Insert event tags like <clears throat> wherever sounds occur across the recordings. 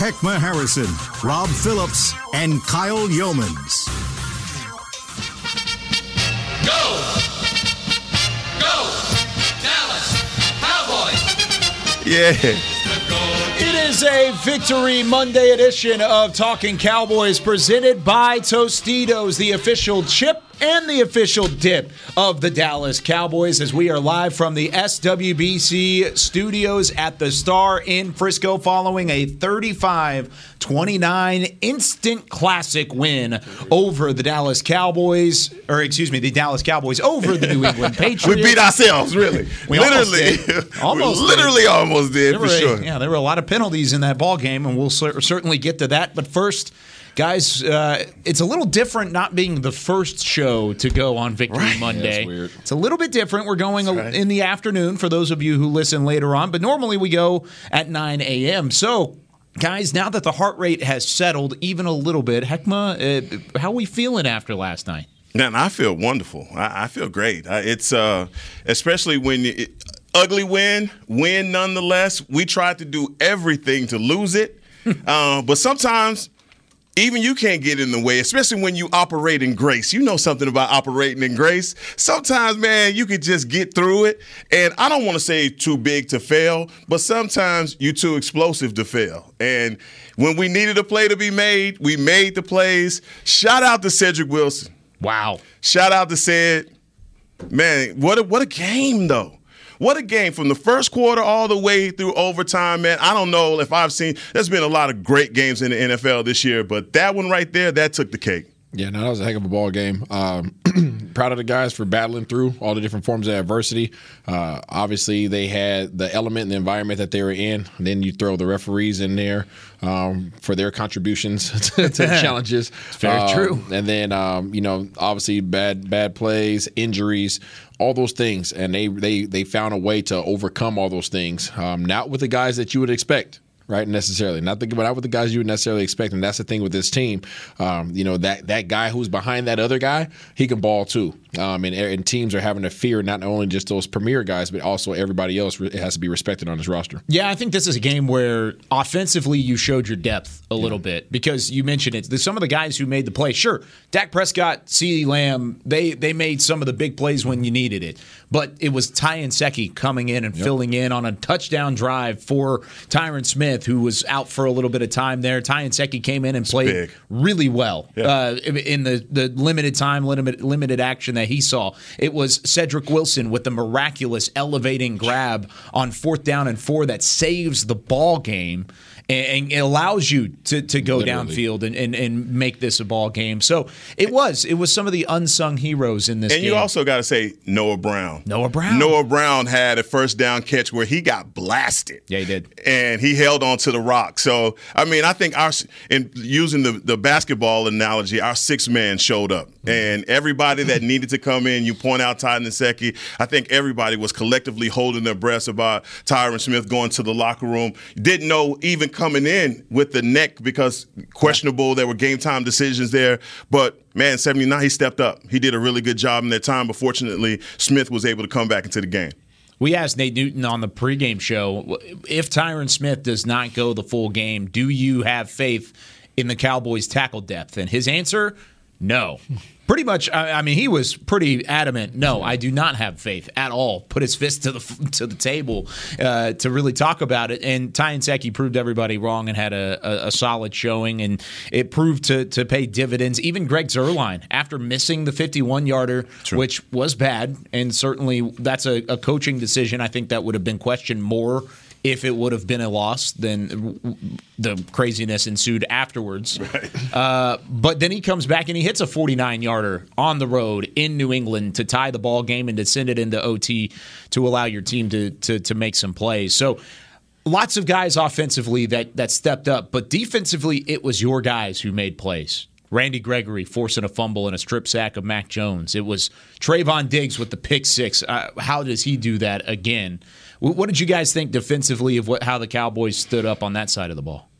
Heckma Harrison, Rob Phillips, and Kyle Youmans. Go! Go! Dallas Cowboys! Yeah. It is a Victory Monday edition of Talking Cowboys presented by Tostitos, the official chip and the official dip of the Dallas Cowboys as we are live from the SWBC studios at the Star in Frisco following a 35 29 instant classic win over the Dallas Cowboys, or excuse me, the Dallas Cowboys over the New England <laughs> Patriots. We beat ourselves, really. We literally. almost did. Almost literally did. <laughs> almost did, There for were, sure. Yeah, there were a lot of penalties in that ball game, and we'll cer- certainly get to that. But first, guys, uh, it's a little different not being the first show to go on Victory Monday. weird. It's a little bit different. We're going a- right. in the afternoon for those of you who listen later on, but normally we go at 9 a.m. So. Guys, now that the heart rate has settled even a little bit, Heckma, uh, how are we feeling after last night? Man, I feel wonderful. I, I feel great. I, it's uh, especially when it, ugly win, win nonetheless. We tried to do everything to lose it, <laughs> uh, but sometimes even you can't get in the way, especially when you operate in grace. You know something about operating in grace. Sometimes, man, you could just get through it. And I don't want to say too big to fail, but sometimes you're too explosive to fail. And when we needed a play to be made, we made the plays. Shout out to Cedric Wilson. Wow. Shout out to Sid. Man, what a, what a game though. What a game from the first quarter all the way through overtime, man. I don't know if I've seen. There's been a lot of great games in the NFL this year, but that one right there, that took the cake. Yeah, no, that was a heck of a ball game. Um, <clears throat> proud of the guys for battling through all the different forms of adversity. Uh, obviously, they had the element and the environment that they were in. And then you throw the referees in there um, for their contributions <laughs> to, the <laughs> challenges. very Um, true. And then, um, you know, obviously bad bad plays, injuries, all those things, and they they they found a way to overcome all those things. Um, not with the guys that you would expect right? Necessarily, not the but not with the guys you would necessarily expect, and that's the thing with this team. Um, you know that that guy who's behind that other guy, he can ball too. Um, and, and teams are having to fear not only just those premier guys, but also everybody else it has to be respected on this roster. Yeah, I think this is a game where offensively you showed your depth a little bit because you mentioned it. Some of the guys who made the play. Sure, Dak Prescott, CeeDee Lamb, they they made some of the big plays when you needed it. But it was Ty Nsekhe coming in and filling in on a touchdown drive for Tyron Smith, who was out for a little bit of time there. Ty Nsekhe came in and played big. really well Yeah. uh, in the, the limited time, limited, limited action that he saw. It was Cedric Wilson with the miraculous elevating grab on fourth down and four that saves the ball game and, and it allows you to, to go Literally. downfield and, and, and make this a ball game. So it was. It was some of the unsung heroes in this game. And game. you also got to say Noah Brown. Noah Brown. Noah Brown had a first down catch where he got blasted. Yeah, he did. And he held on to the rock. So, I mean, I think our, in using the, the basketball analogy, our six man showed up. Mm-hmm. And everybody that needed to come in, you point out Ty Nsekhe, I think everybody was collectively holding their breaths about Tyron Smith going to the locker room. Didn't know even coming in with the neck because questionable. There were game time decisions there. But man, 79, he stepped up. He did a really good job in that time. But fortunately, Smith was able to come back into the game. We asked Nate Newton on the pregame show if Tyron Smith does not go the full game, do you have faith in the Cowboys' tackle depth? And his answer, no. Pretty much, I I mean, he was pretty adamant. No, I do not have faith at all. Put his fist to the <laughs> to the table uh, to really talk about it. And Ty Nsekhe proved everybody wrong and had a, a, a solid showing, and it proved to to pay dividends. Even Greg Zuerlein, after missing the 51 yarder, which was bad, and certainly that's a, a coaching decision. I think that would have been questioned more if it would have been a loss, then the craziness ensued afterwards. Uh, but then he comes back and he hits a 49 yarder on the road in New England to tie the ball game and to send it into OT to allow your team to to, to make some plays. So. Lots of guys offensively that that stepped up, but defensively, it was your guys who made plays. Randy Gregory forcing a fumble and a strip sack of Mac Jones. It was Trevon Diggs with the pick six. Uh, how does he do that again? What did you guys think defensively of what how the Cowboys stood up on that side of the ball?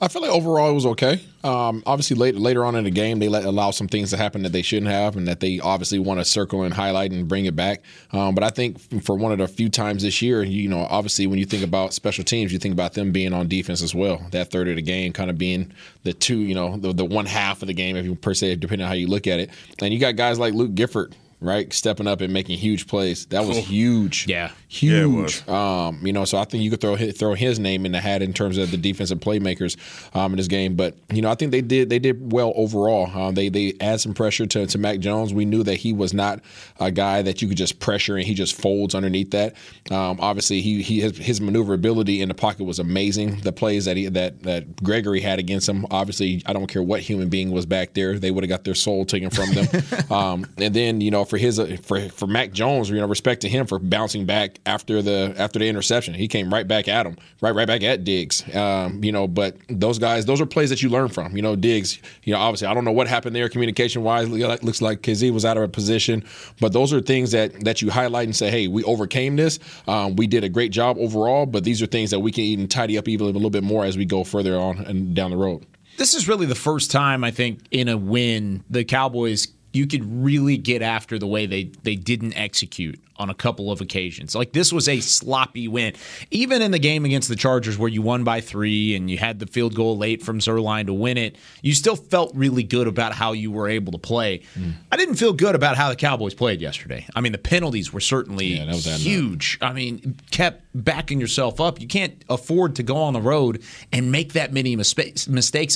I feel like overall it was okay. Um, obviously, later later on in the game, they let allow some things to happen that they shouldn't have, and that they obviously want to circle and highlight and bring it back. Um, but I think for one of the few times this year, you know, obviously when you think about special teams, you think about them being on defense as well. That third of the game kind of being the two, you know, the, the one half of the game, if you per se, depending on how you look at it. And you got guys like Luke Gifford right? Stepping up and making huge plays. That was huge. Yeah. Huge. Yeah, um, you know, so I think you could throw throw his name in the hat in terms of the defensive playmakers um, in this game. But you know, I think they did they did well overall. Um, they they add some pressure to, to Mac Jones. We knew that he was not a guy that you could just pressure and he just folds underneath that. Um, obviously, he he his, his, maneuverability in the pocket was amazing. The plays that he that that Gregory had against him. Obviously, I don't care what human being was back there. They would have got their soul taken from them. <laughs> Um, and then you know for his for for Mac Jones, you know, respect to him for bouncing back after the after the interception. He came right back at him, right right back at Diggs. Um, you know, but those guys, those are plays that you learn from. You know, Diggs. You know, obviously, I don't know what happened there communication wise. Looks like Kazee was out of a position, but those are things that that you highlight and say, hey, we overcame this. Um, we did a great job overall, but these are things that we can even tidy up even a little bit more as we go further on and down the road. This is really the first time I think in a win the Cowboys you could really get after the way they they didn't execute on a couple of occasions. Like this was a sloppy win. Even in the game against the Chargers where you won by 3 and you had the field goal late from Zuerlein to win it, you still felt really good about how you were able to play. Mm. I didn't feel good about how the Cowboys played yesterday. I mean, the penalties were certainly yeah, huge. I mean, kept backing yourself up. You can't afford to go on the road and make that many mistakes,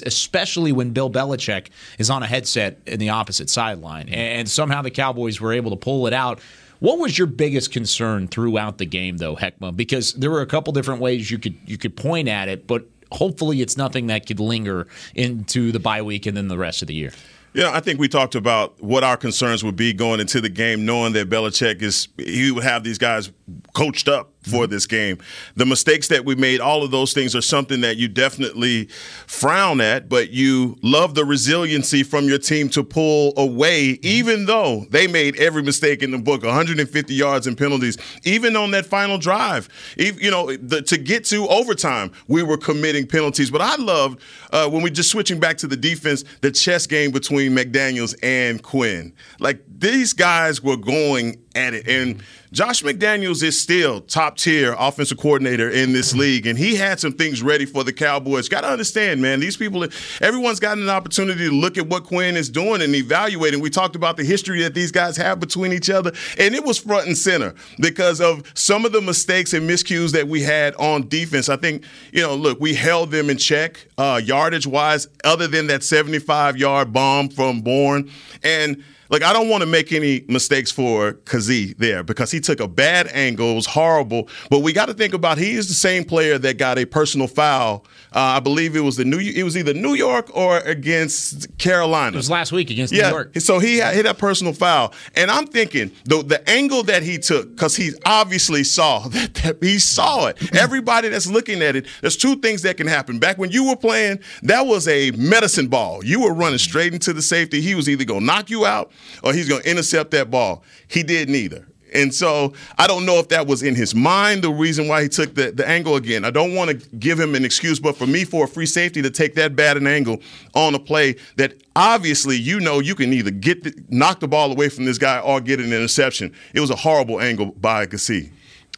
especially when Bill Belichick is on a headset in the opposite sideline. And somehow the Cowboys were able to pull it out. What was your biggest concern throughout the game, though, Heckma? Because there were a couple different ways you could you could point at it, but hopefully it's nothing that could linger into the bye week and then the rest of the year. Yeah, I think we talked about what our concerns would be going into the game, knowing that Belichick is he would have these guys coached up for this game. The mistakes that we made, all of those things are something that you definitely frown at, but you love the resiliency from your team to pull away, even though they made every mistake in the book 150 yards and penalties, even on that final drive. You know, the, to get to overtime, we were committing penalties. But I loved uh, when we just switching back to the defense, the chess game between McDaniels and Quinn. Like these guys were going at it. And Josh McDaniels is still top tier offensive coordinator in this league, and he had some things ready for the Cowboys. Got to understand, man, these people, everyone's gotten an opportunity to look at what Quinn is doing and evaluate. And we talked about the history that these guys have between each other, and it was front and center because of some of the mistakes and miscues that we had on defense. I think, you know, look, we held them in check uh, yardage wise, other than that 75 yard bomb from Bourne. And like I don't want to make any mistakes for Kazee there because he took a bad angle, it was horrible. But we got to think about he is the same player that got a personal foul. Uh, I believe it was the New it was either New York or against Carolina. It was last week against yeah, New York. So he had, hit that personal foul, and I'm thinking the the angle that he took because he obviously saw <laughs> that, that he saw it. Everybody that's looking at it, there's two things that can happen. Back when you were playing, that was a medicine ball. You were running straight into the safety. He was either gonna knock you out or he's going to intercept that ball. He did neither. And so I don't know if that was in his mind, the reason why he took the, the angle again. I don't want to give him an excuse, but for me, for a free safety to take that bad an angle on a play that obviously you know you can either get the, knock the ball away from this guy or get an interception. It was a horrible angle by Kazee.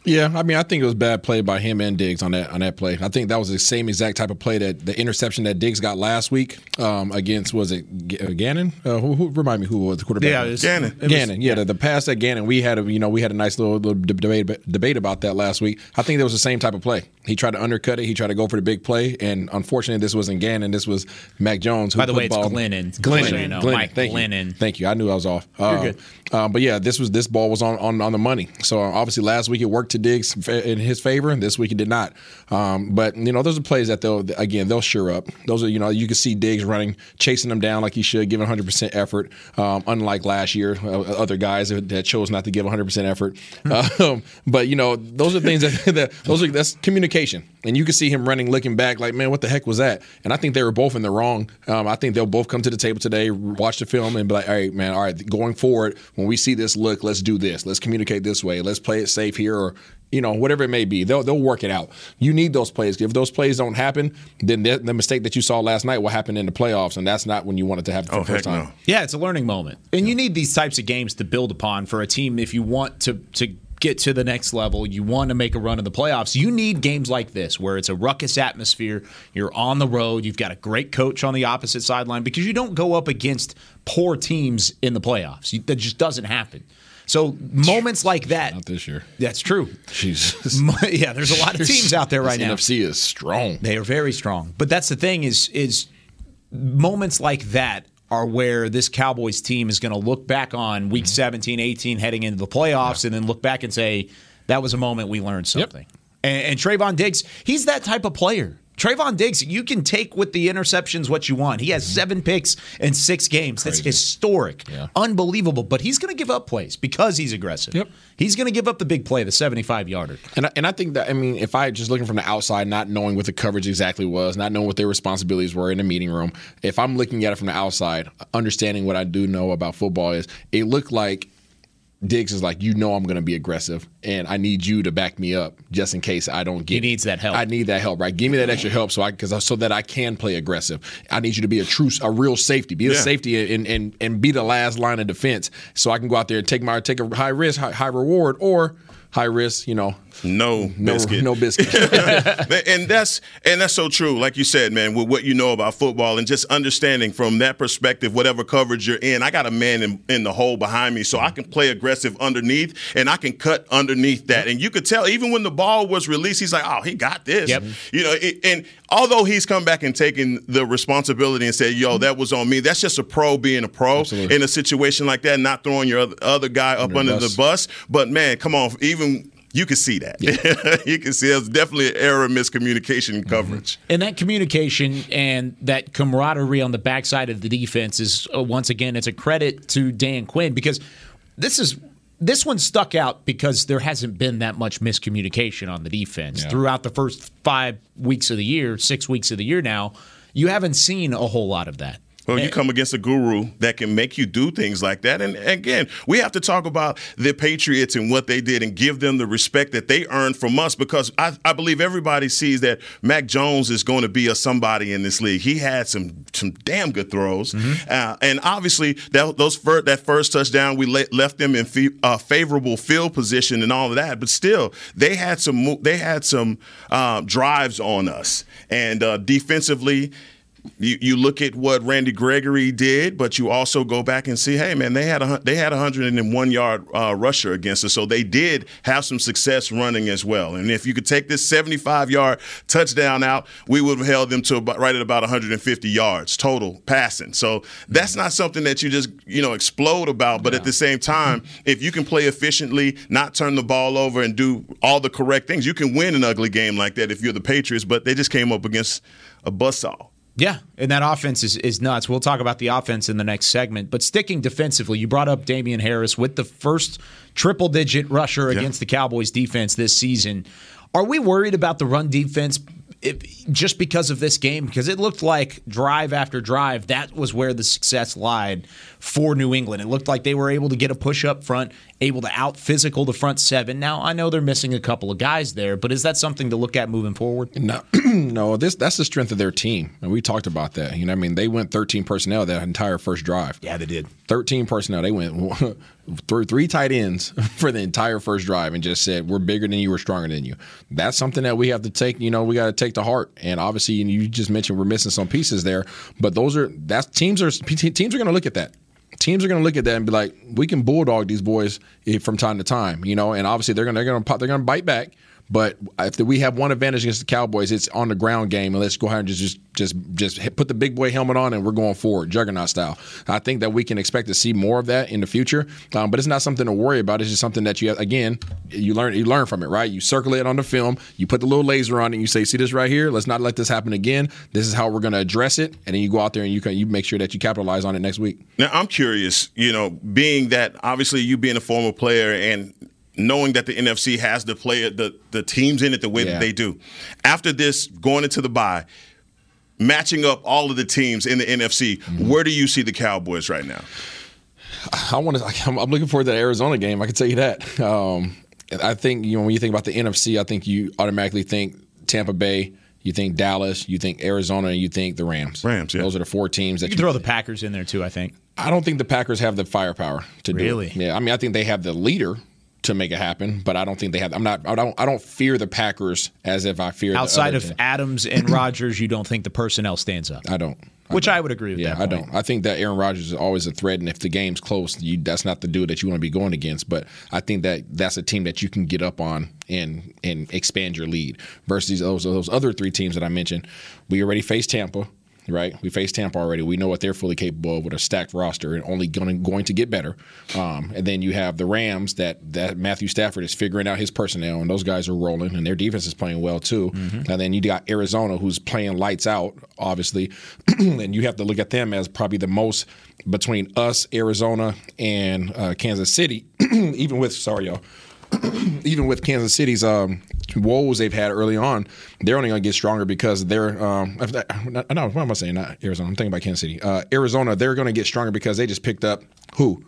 Yeah, I mean, I think it was bad play by him and Diggs on that on that play. I think that was the same exact type of play that the interception that Diggs got last week um, against was it G- uh, Gannon? Uh, who, who, remind me who was the quarterback? Yeah, Gannon. Gannon. yeah, the, the, pass at Gannon. We had a you know we had a nice little, little debate debate about that last week. I think that was the same type of play. He tried to undercut it. He tried to go for the big play, and unfortunately, this wasn't Gannon. This was Mac Jones. By the way, it's ball. Glennon. Glennon. Glennon. No, Glennon. Mike Thank Glennon. You. Thank you. I knew I was off. You're uh, good. Um, but yeah, this was this ball was on, on on the money. So obviously, last week it worked to Diggs in his favor, and this week it did not. Um, but you know, those are plays that they'll again they'll sure up. Those are you know you can see Diggs running, chasing them down like he should, giving 100 percent effort. Um, unlike last year, uh, other guys that chose not to give 100 percent effort. <laughs> um, but you know, those are things that, <laughs> that those are that's communication communication, and you can see him running, looking back, like, man, what the heck was that? And I think they were both in the wrong. Um, I think they'll both come to the table today, watch the film, and be like, all right, man, all right, going forward, when we see this look, let's do this. Let's communicate this way. Let's play it safe here, or you know, whatever it may be. They'll they'll work it out. You need those plays. If those plays don't happen, then the, the mistake that you saw last night will happen in the playoffs, and that's not when you want it to happen for Oh, the first time. no. Yeah, it's a learning moment, and you need these types of games to build upon for a team if you want to to get to the next level. You want to make a run in the playoffs. You need games like this where it's a ruckus atmosphere. You're on the road. You've got a great coach on the opposite sideline because you don't go up against poor teams in the playoffs. You, that just doesn't happen. So moments like that. Not this year. That's true. Jesus. <laughs> yeah, there's a lot of <laughs> teams out there right This now. NFC is strong. They are very strong. But that's the thing is is moments like that are where this Cowboys team is going to look back on week mm-hmm. 17, 18 heading into the playoffs and then look back and say that was a moment we learned something. And, and Trevon Diggs, he's that type of player. Trevon Diggs, you can take with the interceptions what you want. He has mm-hmm. seven picks in six games. That's historic, Yeah. unbelievable. But he's going to give up plays because he's aggressive. Yep. He's going to give up the big play, the 75 yarder. And I, and I think that I mean, if I just looking from the outside, not knowing what the coverage exactly was, not knowing what their responsibilities were in the meeting room, if I'm looking at it from the outside, understanding what I do know about football is, it looked like Diggs is like, you know, I'm going to be aggressive, and I need you to back me up just in case I don't get. He needs that help. I need that help, right? Give me that extra help so I because so that I can play aggressive. I need you to be a true, a real safety, be a Yeah. safety, and and and be the last line of defense, so I can go out there and take my take a high risk, high, high reward, or high risk, you know, No no biscuit. no biscuit. <laughs> and that's and that's so true. Like you said, man, with what you know about football and just understanding from that perspective, whatever coverage you're in, I got a man in, in the hole behind me, so I can play aggressive underneath and I can cut underneath that. And you could tell even when the ball was released, he's like, "Oh, he got this." Yep. You know, it, and although he's come back and taken the responsibility and said, "Yo, mm-hmm. that was on me," that's just a pro being a pro Absolutely. in a situation like that, not throwing your other, other guy up Under under, the the bus. bus. But man, come on, even. You can see that. <laughs> you can see there's definitely an error of miscommunication in coverage. And that communication and that camaraderie on the backside of the defense is uh, once again it's a credit to Dan Quinn because this is this one stuck out because there hasn't been that much miscommunication on the defense Yeah. throughout the first 5 weeks of the year, 6 weeks of the year now. You haven't seen a whole lot of that. Well, you come against a guru that can make you do things like that. And again, we have to talk about the Patriots and what they did and give them the respect that they earned from us because I, I believe everybody sees that Mac Jones is going to be a somebody in this league. He had some some damn good throws. Uh, and obviously, that, those fir- that first touchdown, we le- left them in fe- uh, favorable field position and all of that. But still, they had some mo- they had some uh, drives on us. And uh, defensively, you, you look at what Randy Gregory did, but you also go back and see, hey man, they had a they had a hundred and one yard uh, rusher against us, so they did have some success running as well. And if you could take this seventy five yard touchdown out, we would have held them to about, right at about 150 yards total passing. So that's not something that you just you know explode about. But at the same time, if you can play efficiently, not turn the ball over, and do all the correct things, you can win an ugly game like that if you're the Patriots. But they just came up against a buzzsaw. Yeah, and that offense is, is nuts. We'll talk about the offense in the next segment. But sticking defensively, you brought up Damien Harris with the first triple digit rusher against the Cowboys defense this season. Are we worried about the run defense if, just because of this game? Because it looked like drive after drive, that was where the success lied for New England. It looked like they were able to get a push up front, able to out physical the front seven. Now, I know they're missing a couple of guys there, but is that something to look at moving forward? No, <clears throat> no, this that's the strength of their team, and we talked about that. You know, I mean, they went 13 personnel that entire first drive. Yeah, they did. 13 personnel. They went <laughs> through three tight ends <laughs> for the entire first drive and just said, "We're bigger than you. We're stronger than you." That's something that we have to take. You know, we got to take to heart. And obviously, you just mentioned we're missing some pieces there, but those are that's teams are teams are going to look at that. Teams are going to look at that and be like, "We can bulldog these boys from time to time." You know, and obviously they're going to they're going to pop they're going to bite back. But if we have one advantage against the Cowboys, it's on the ground game, and let's go ahead and just just just just put the big boy helmet on, and we're going forward, juggernaut style. I think that we can expect to see more of that in the future, um, but it's not something to worry about. It's just something that you have, again you learn you learn from it, right? You circle it on the film, you put the little laser on it, and you say, "See this right here? Let's not let this happen again. This is how we're going to address it," and then you go out there and you can you make sure that you capitalize on it next week. Now I'm curious, you know, being that obviously you being a former player and knowing that the NFC has the player the the teams in it the way Yeah. that they do. After this, going into the bye, matching up all of the teams in the NFC, Mm-hmm. where do you see the Cowboys right now? I want to. I'm, I'm looking forward to the Arizona game. I can tell you that. Um, I think you know when you think about the NFC, I think you automatically think Tampa Bay, you think Dallas, you think Arizona, and you think the Rams. Rams, yeah. Those are the four teams that You can throw the Packers in there too. I think. I don't think the Packers have the firepower to Really? do it. Yeah, I mean, I think they have the leader to make it happen, but I don't think they have. I'm not. I don't. I don't fear the Packers as if I fear the Outside of team. Adams and <clears throat> Rodgers, you don't think the personnel stands up, I don't. which I would agree with. Yeah, I don't. I think that Aaron Rodgers is always a threat, and if the game's close, you, that's not the dude that you want to be going against. But I think that that's a team that you can get up on and and expand your lead versus those those other three teams that I mentioned. We already faced Tampa, right? We faced Tampa already. We know what they're fully capable of with a stacked roster and only going going to get better. Um, and then you have the Rams that that Matthew Stafford is figuring out his personnel, and those guys are rolling, and their defense is playing well too. And then you got Arizona, who's playing lights out, obviously, <clears throat> and you have to look at them as probably the most between us, Arizona, and uh, Kansas City. <clears throat> even with sorry, y'all <clears throat> even with Kansas City's um, woes they've had early on, they're only going to get stronger because they're. Um, no, what am I saying? Not Arizona. I'm thinking about Kansas City. Uh, Arizona, they're going to get stronger because they just picked up who?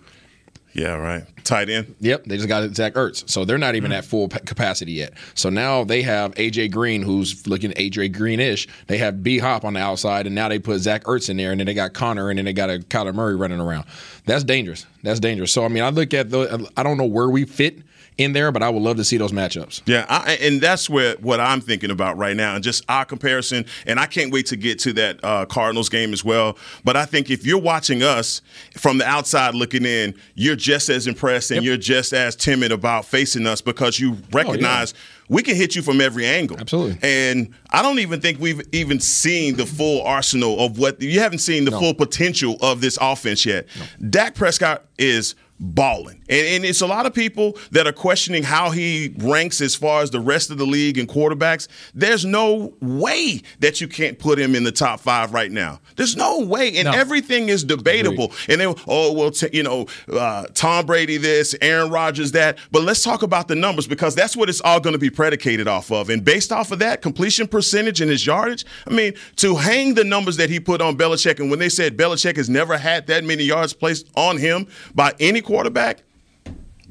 Yeah, right. Tight end. Yep, they just got Zach Ertz, so they're not even at full capacity yet. So now they have AJ Green, who's looking AJ Greenish. They have B Hop on the outside, and now they put Zach Ertz in there, and then they got Conner, and then they got a Kyler Murray running around. That's dangerous. That's dangerous. So I mean, I look at the. I don't know where we fit in there, but I would love to see those matchups. Yeah, I, and that's where what I'm thinking about right now, and just our comparison. And I can't wait to get to that uh, Cardinals game as well. But I think if you're watching us from the outside looking in, you're just as impressed and you're just as timid about facing us because you recognize we can hit you from every angle. Absolutely. And I don't even think we've even seen the full arsenal of what you haven't seen the full potential of this offense yet. Dak Prescott is balling. And, and it's a lot of people that are questioning how he ranks as far as the rest of the league and quarterbacks. There's no way that you can't put him in the top five right now. There's no way. And No. everything is debatable. And then, oh, well, t- you know, uh, Tom Brady this, Aaron Rodgers that. But let's talk about the numbers because that's what it's all going to be predicated off of. And based off of that, completion percentage and his yardage, I mean, to hang the numbers that he put on Belichick, and when they said Belichick has never had that many yards placed on him by any quarterback,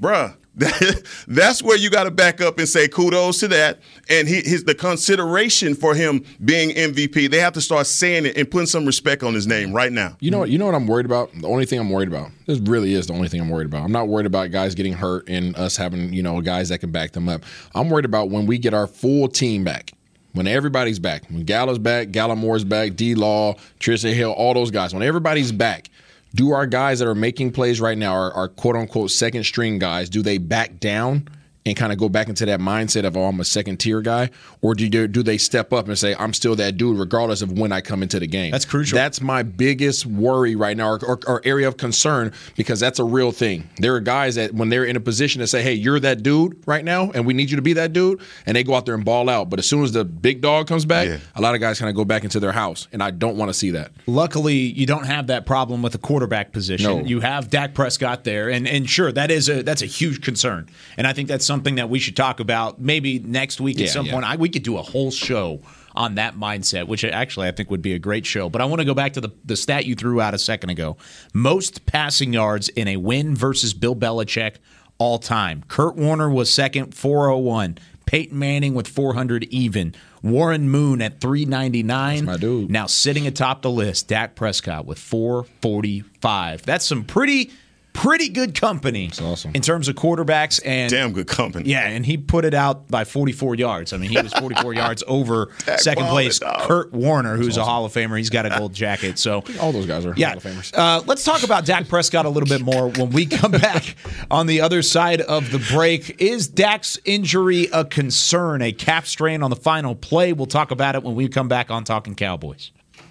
bruh. <laughs> That's where you got to back up and say kudos to that, and he, his the consideration for him being MVP. They have to start saying it and putting some respect on his name right now. You know what? You know what I'm worried about. The only thing I'm worried about. This really is the only thing I'm worried about. I'm not worried about guys getting hurt and us having you know guys that can back them up. I'm worried about when we get our full team back. When everybody's back, when Gallup's back, Gallimore's back, D Law, Trysten Hill, all those guys. When everybody's back, do our guys that are making plays right now, our, our quote unquote second string guys, do they back down and kind of go back into that mindset of oh I'm a second tier guy, or do you, do they step up and say I'm still that dude regardless of when I come into the game? That's crucial. That's my biggest worry right now, or, or, or area of concern, because that's a real thing. There are guys that when they're in a position to say, "Hey, you're that dude right now, and we need you to be that dude," and they go out there and ball out. But as soon as the big dog comes back, Yeah. a lot of guys kind of go back into their house, and I don't want to see that. Luckily, you don't have that problem with the quarterback position. No. You have Dak Prescott there, and and sure, that is a that's a huge concern, and I think that's something that we should talk about maybe next week Yeah, at some yeah. point. I, we could do a whole show on that mindset, which actually I think would be a great show. But I want to go back to the the stat you threw out a second ago: most passing yards in a win versus Bill Belichick all time. Kurt Warner was second, 401. Peyton Manning with 400 even. Warren Moon at 399. That's my dude. Now sitting atop the list, Dak Prescott with 445. That's some pretty, pretty good company. That's awesome. In terms of quarterbacks and Damn good company. yeah, and he put it out by 44 yards. I mean, he was 44 <laughs> yards over second place. Kurt Warner, who's a Hall of Famer. He's got a gold jacket. So All those guys are yeah. Hall of Famers. Uh, let's talk about Dak Prescott a little bit more when we come <laughs> back on the other side of the break. Is Dak's injury a concern, a calf strain on the final play? We'll talk about it when we come back on Talking Cowboys.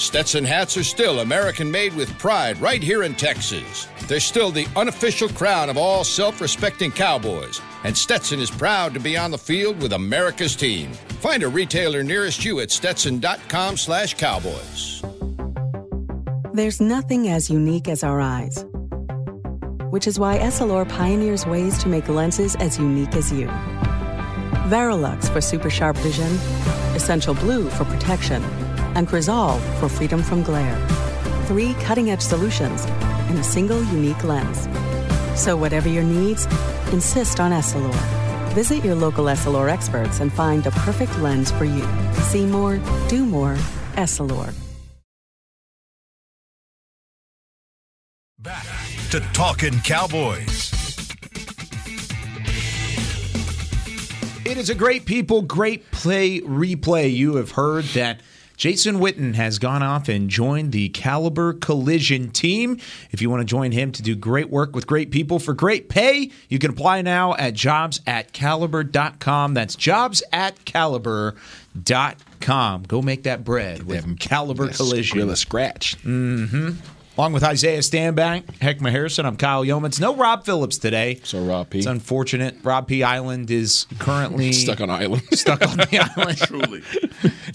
Stetson hats are still American made with pride right here in Texas. They're still the unofficial crown of all self respecting cowboys, and Stetson is proud to be on the field with America's team. Find a retailer nearest you at stetson.com slash cowboys. There's nothing as unique as our eyes, which is why Essilor pioneers ways to make lenses as unique as you. Varilux for super sharp vision, Essential Blue for protection, and Crizal for freedom from glare. Three cutting edge solutions in a single unique lens. So, whatever your needs, insist on Essilor. Visit your local Essilor experts and find the perfect lens for you. See more, do more, Essilor. Back to Talking Cowboys. It is a great people, great play replay. You have heard that Jason Witten has gone off and joined the Caliber Collision team. If you want to join him to do great work with great people for great pay, you can apply now at jobs at caliber.com. That's jobs at caliber.com. Go make that bread with Caliber Collision. Grill a scratch. Mm-hmm. Along with Isaiah Stanback, Heckma Harrison, I'm Kyle Youmans. No Rob Phillips today. So Rob P. It's unfortunate. Rob P. Island is currently <laughs> stuck on island. <laughs> Stuck on the <laughs> island. Truly.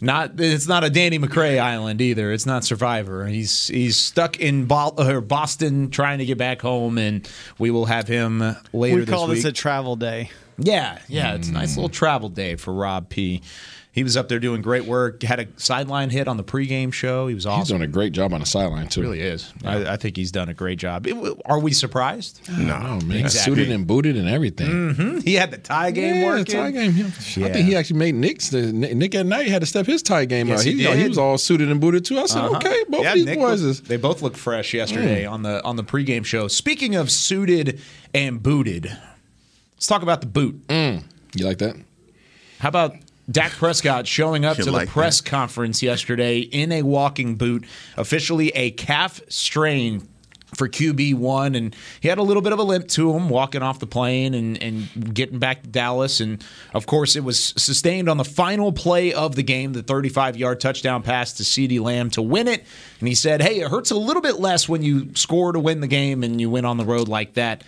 Not it's not a Danny McRae island either. It's not Survivor. He's he's stuck in Bo- Boston trying to get back home, and we will have him later. We call this, this a travel day. Yeah, yeah, it's a nice hmm. little travel day for Rob P. He was up there doing great work. Had a sideline hit on the pregame show. He was awesome. He's doing a great job on the sideline too. really is. I, I think he's done a great job. It- are we surprised? No, man, Exactly. suited and booted and everything. hmm He had the tie game yeah, working. tie game. Yeah. Yeah. I think he actually made Nick's. The, Nick at night had to step his tie game Yes, out. he you know, he was all suited and booted too. I said, Uh-huh. okay, both Yeah, these Nick boys looked- They both looked fresh yesterday Mm. on the on the pregame show. Speaking of suited and booted, let's talk about the boot. You like that? How about Dak Prescott showing up to like the press conference yesterday in a walking boot, officially a calf strain for QB1. And he had a little bit of a limp to him walking off the plane and, and getting back to Dallas. And of course, it was sustained on the final play of the game, the 35 yard touchdown pass to CeeDee Lamb to win it. And he said, Hey, it hurts a little bit less when you score to win the game and you win on the road like that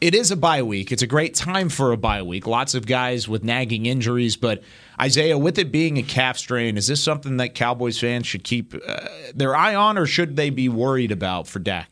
it is a bye week. It's a great time for a bye week. Lots of guys with nagging injuries, but Isaiah, with it being a calf strain, is this something that Cowboys fans should keep uh, their eye on, or should they be worried about for Dak?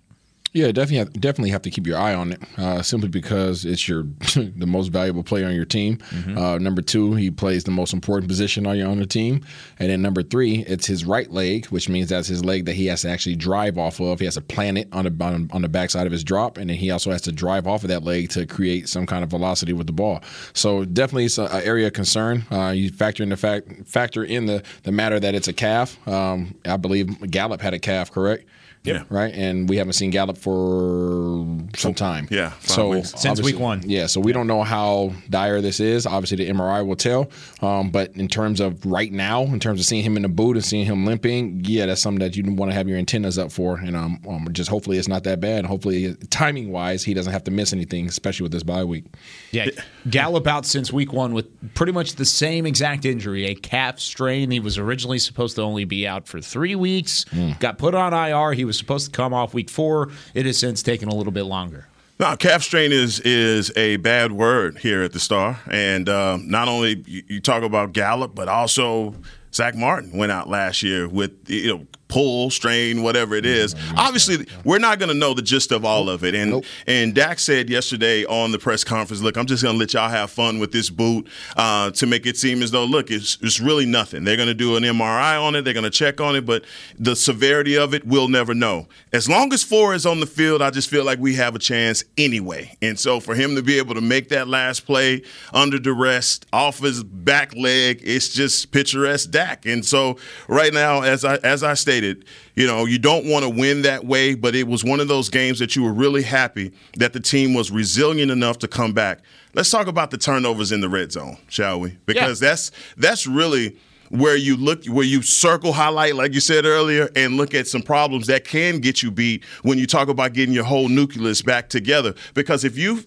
Yeah, definitely, have, definitely have to keep your eye on it. Uh, simply because it's your <laughs> the most valuable player on your team. Uh, number two, he plays the most important position on your on the team, and then number three, it's his right leg, which means that's his leg that he has to actually drive off of. He has to plant it on the on, on the backside of his drop, and then he also has to drive off of that leg to create some kind of velocity with the ball. So definitely, it's an area of concern. Uh, you factor in the fact factor in the the matter that it's a calf. Um, I believe Gallup had a calf, correct? Yeah. Right, and we haven't seen Gallup for some time. Yeah, five so weeks. Since week one. Yeah, so we don't know how dire this is. Obviously, the MRI will tell. Um, but in terms of right now, in terms of seeing him in the boot and seeing him limping, yeah, that's something that you want to have your antennas up for. And um, um, just hopefully it's not that bad. Hopefully, timing wise, he doesn't have to miss anything, especially with this bye week. Yeah, Gallup out since week one with pretty much the same exact injury, a calf strain. He was originally supposed to only be out for three weeks, got put on IR. He was supposed to come off week four. It has since taken a little bit longer. No, calf strain is is a bad word here at the Star, and um, not only you, you talk about Gallup, but also Zack Martin went out last year with you know pull, strain, whatever it is. Obviously, we're not going to know the gist of all of it. And and Dak said yesterday on the press conference, "Look, I'm just going to let y'all have fun with this boot uh, to make it seem as though, look, it's, it's really nothing. They're going to do an MRI on it, they're going to check on it, but the severity of it, we'll never know. As long as four is on the field, I just feel like we have a chance anyway. And so for him to be able to make that last play under duress off his back leg, it's just picturesque Dak. And so right now, as I as I stated, you know, you don't want to win that way, but it was one of those games that you were really happy that the team was resilient enough to come back. Let's talk about the turnovers in the red zone, shall we? Because that's that's really where you look where you circle highlight like you said earlier and look at some problems that can get you beat when you talk about getting your whole nucleus back together because if you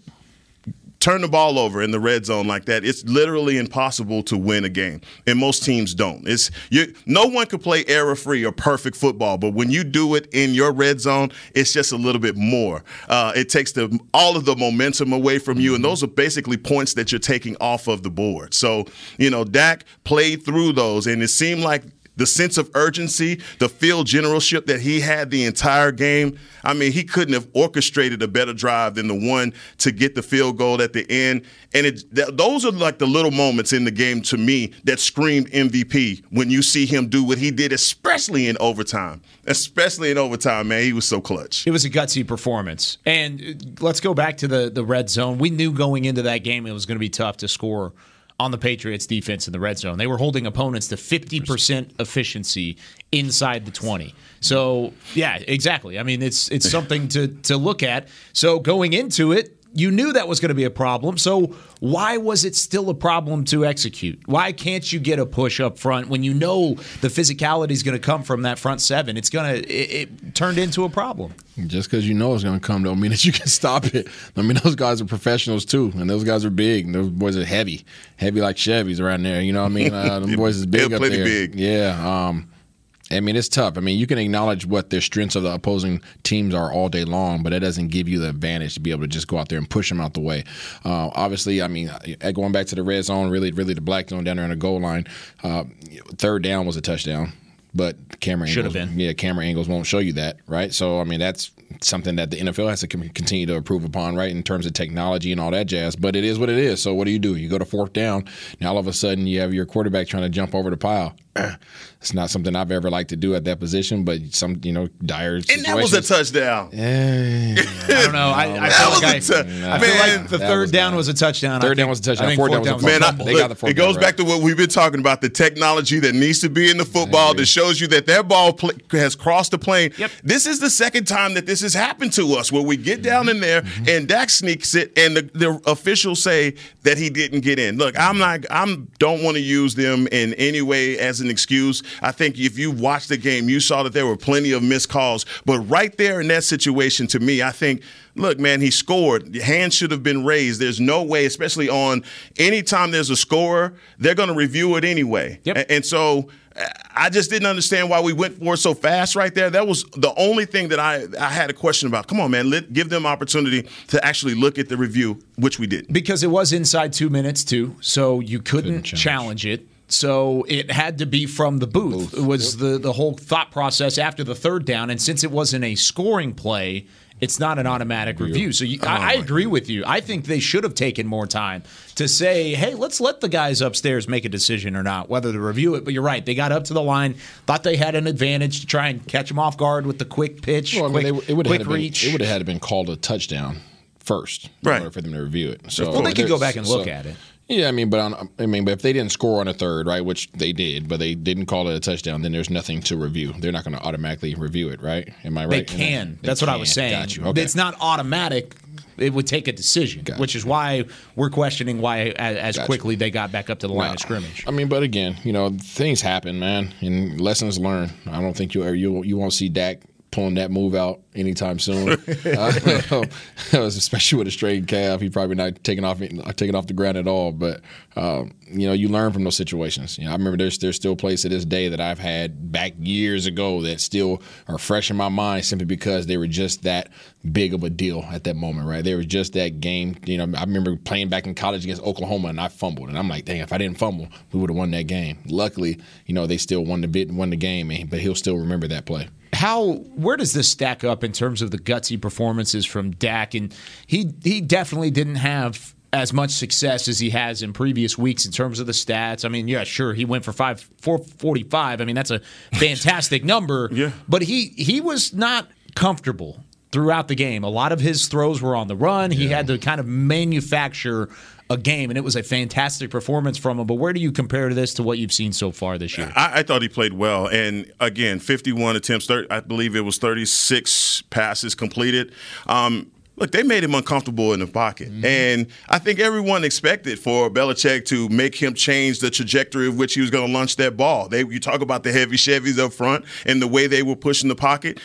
turn the ball over in the red zone like that, it's literally impossible to win a game. And most teams don't. It's you no one could play error free or perfect football, but when you do it in your red zone, it's just a little bit more. Uh, it takes the all of the momentum away from you, and those are basically points that you're taking off of the board. So, you know, Dak played through those, and it seemed like the sense of urgency, the field generalship that he had the entire game. I mean, he couldn't have orchestrated a better drive than the one to get the field goal at the end. And it, th- those are like the little moments in the game to me that screamed MVP when you see him do what he did, especially in overtime. Especially in overtime, man, he was so clutch. It was a gutsy performance. And uh, let's go back to the the red zone. We knew going into that game it was going to be tough to score on the Patriots defense in the red zone. They were holding opponents to 50% efficiency inside the 20. So, yeah, exactly. I mean, it's it's something to to look at. So, going into it, you knew that was going to be a problem. So, why was it still a problem to execute? Why can't you get a push up front when you know the physicality is going to come from that front seven? It's going to it, it turned into a problem. Just because you know it's going to come don't mean <laughs> that you can stop it. I mean, those guys are professionals too, and those guys are big. And those boys are heavy, heavy like Chevys around there. You know what I mean? <laughs> Uh, them boys is big up there. big. Yeah. Um, I mean, it's tough. I mean, you can acknowledge what their strengths of the opposing teams are all day long, but it doesn't give you the advantage to be able to just go out there and push them out the way. Uh, obviously, I mean, uh, going back to the red zone, really, really the black zone down there on the goal line, uh, third down was a touchdown. But camera Should have angles, been. yeah, camera angles won't show you that, right? So I mean, that's something that the NFL has to continue to improve upon, right, in terms of technology and all that jazz. But it is what it is. So what do you do? You go to fourth down. Now all of a sudden you have your quarterback trying to jump over the pile. <clears throat> It's not something I've ever liked to do at that position, but some you know dire. And that was a touchdown. I don't know. I, I <laughs> That feel like, a tou- I, I feel Man, like the third was down not- was a touchdown. I Third down was a touchdown. Fourth down fourth was a down Man, I, fumble. fumble. They got the fourth it goes down, back to what we've been talking about the technology that needs to be in the football that shows you that that ball pl- has crossed the plane. Yep. This is the second time that this has happened to us where we get down in there Mm-hmm. and Dak sneaks it and the, the officials say that he didn't get in. Look, I'm not I'm don't want to use them in any way as an excuse. I think if you watched the game, you saw that there were plenty of missed calls. But right there in that situation, to me, I think look, man, he scored. The hand should have been raised. There's no way, especially on anytime there's a scorer, they're going to review it anyway. Yep. A- And, so I just didn't understand why we went for it so fast right there. That was the only thing that I, I had a question about. Come on, man, let, give them opportunity to actually look at the review, which we did. because it was inside two minutes too, so you couldn't, challenge. it. So it had to be from the booth. It was the the whole thought process after the third down, and since it wasn't a scoring play. It's not an automatic review. So you, oh, I, I agree with you. I think they should have taken more time to say, hey, let's let the guys upstairs make a decision or not, whether to review it. But you're right. They got up to the line, thought they had an advantage to try and catch them off guard with the quick pitch, Well, I mean, quick, they, it would quick have been, reach. it would have had to been called a touchdown first, in Right. order for them to review it. So Well, they could go back and look at it. Yeah, I mean, but on, I mean, but if they didn't score on a third, right, which they did, but they didn't call it a touchdown, then there's nothing to review. They're not going to automatically review it, right? Am I right? They can. They That's what I was saying. Got you. Okay. It's not automatic. It would take a decision, Got which is why we're questioning why as, as Got you. quickly they got back up to the line No. of scrimmage. I mean, but again, you know, things happen, man, and lessons learned. I don't think you you you won't see Dak pulling that move out anytime soon. <laughs> uh, <laughs> <laughs> especially with a strained calf, he probably not taking off taking off the ground at all. But um, you know, you learn from those situations. You know, I remember there's there's still plays to this day that I've had back years ago that still are fresh in my mind simply because they were just that big of a deal at that moment, right? They were just that game. You know, I remember playing back in college against Oklahoma and I fumbled, and I'm like, dang, if I didn't fumble, we would have won that game. Luckily, you know, they still won the bit, won the game, but he'll still remember that play how where does this stack up in terms of the gutsy performances from Dak? And he he definitely didn't have as much success as he has in previous weeks in terms of the stats. I mean, yeah, sure, he went for five four forty five. I mean, that's a <laughs> fantastic number. Yeah. But he he was not comfortable throughout the game. A lot of his throws were on the run. He had to kind of manufacture a game, and it was a fantastic performance from him. But where do you compare this to what you've seen so far this year? I, I thought he played well, and again, 51 attempts. 30, I believe it was 36 passes completed. Um, look, they made him uncomfortable in the pocket. Mm-hmm. And I think everyone expected for Belichick to make him change the trajectory of which he was going to launch that ball. They, you talk about the heavy Chevys up front and the way they were pushing the pocket.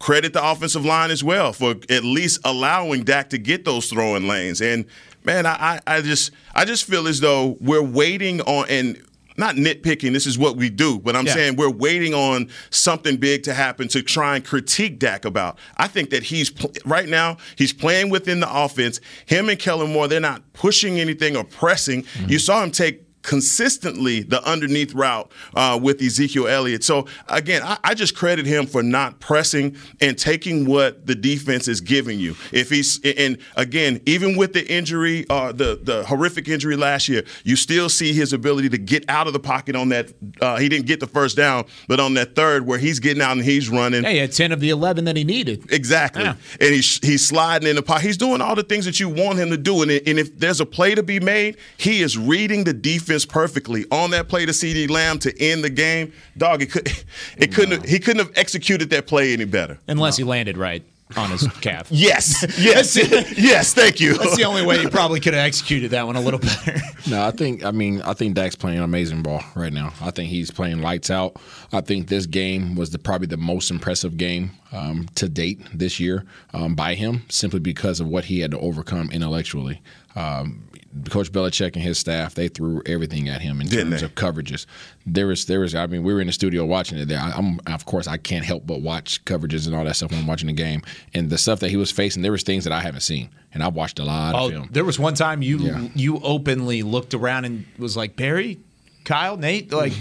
Credit the offensive line as well for at least allowing Dak to get those throwing lanes. And man, I, I just I just feel as though we're waiting on and not nitpicking, this is what we do, but I'm yeah. saying we're waiting on something big to happen to try and critique Dak about. I think that he's right now, he's playing within the offense. Him and Kellen Moore, they're not pushing anything or pressing. Mm-hmm. You saw him take consistently the underneath route uh, with Ezekiel Elliott. So again, I, I, just credit him for not pressing and taking what the defense is giving you. If he's and again, even with the injury, uh, the the horrific injury last year, you still see his ability to get out of the pocket on that. Uh, he didn't get the first down, but on that third where he's getting out and he's running. Yeah, he had ten of the eleven that he needed. Exactly, yeah. and he's he's sliding in the pocket. He's doing all the things that you want him to do. And, and if there's a play to be made, he is reading the defense perfectly on that play to CeeDee Lamb to end the game. Dog, it could <laughs> it couldn't have, he couldn't have executed that play any better. Unless no. he landed right on his <laughs> calf. yes, <laughs> yes, yes. Thank you. That's the only way he probably could have executed that one a little better. no, I think. I mean, I think Dak's playing an amazing ball right now. I think he's playing lights out. I think this game was the probably the most impressive game um, to date this year um, by him, simply because of what he had to overcome intellectually. Um, Coach Belichick and his staff they threw everything at him in Didn't terms they? of coverages. There was there was I mean we were in the studio watching it there. I, am of course I can't help but watch coverages and all that stuff when I'm watching the game. And the stuff that he was facing, there was things that I haven't seen, and I've watched a lot oh, of film. There was one time you yeah. you openly looked around and was like Barry, Kyle, Nate, like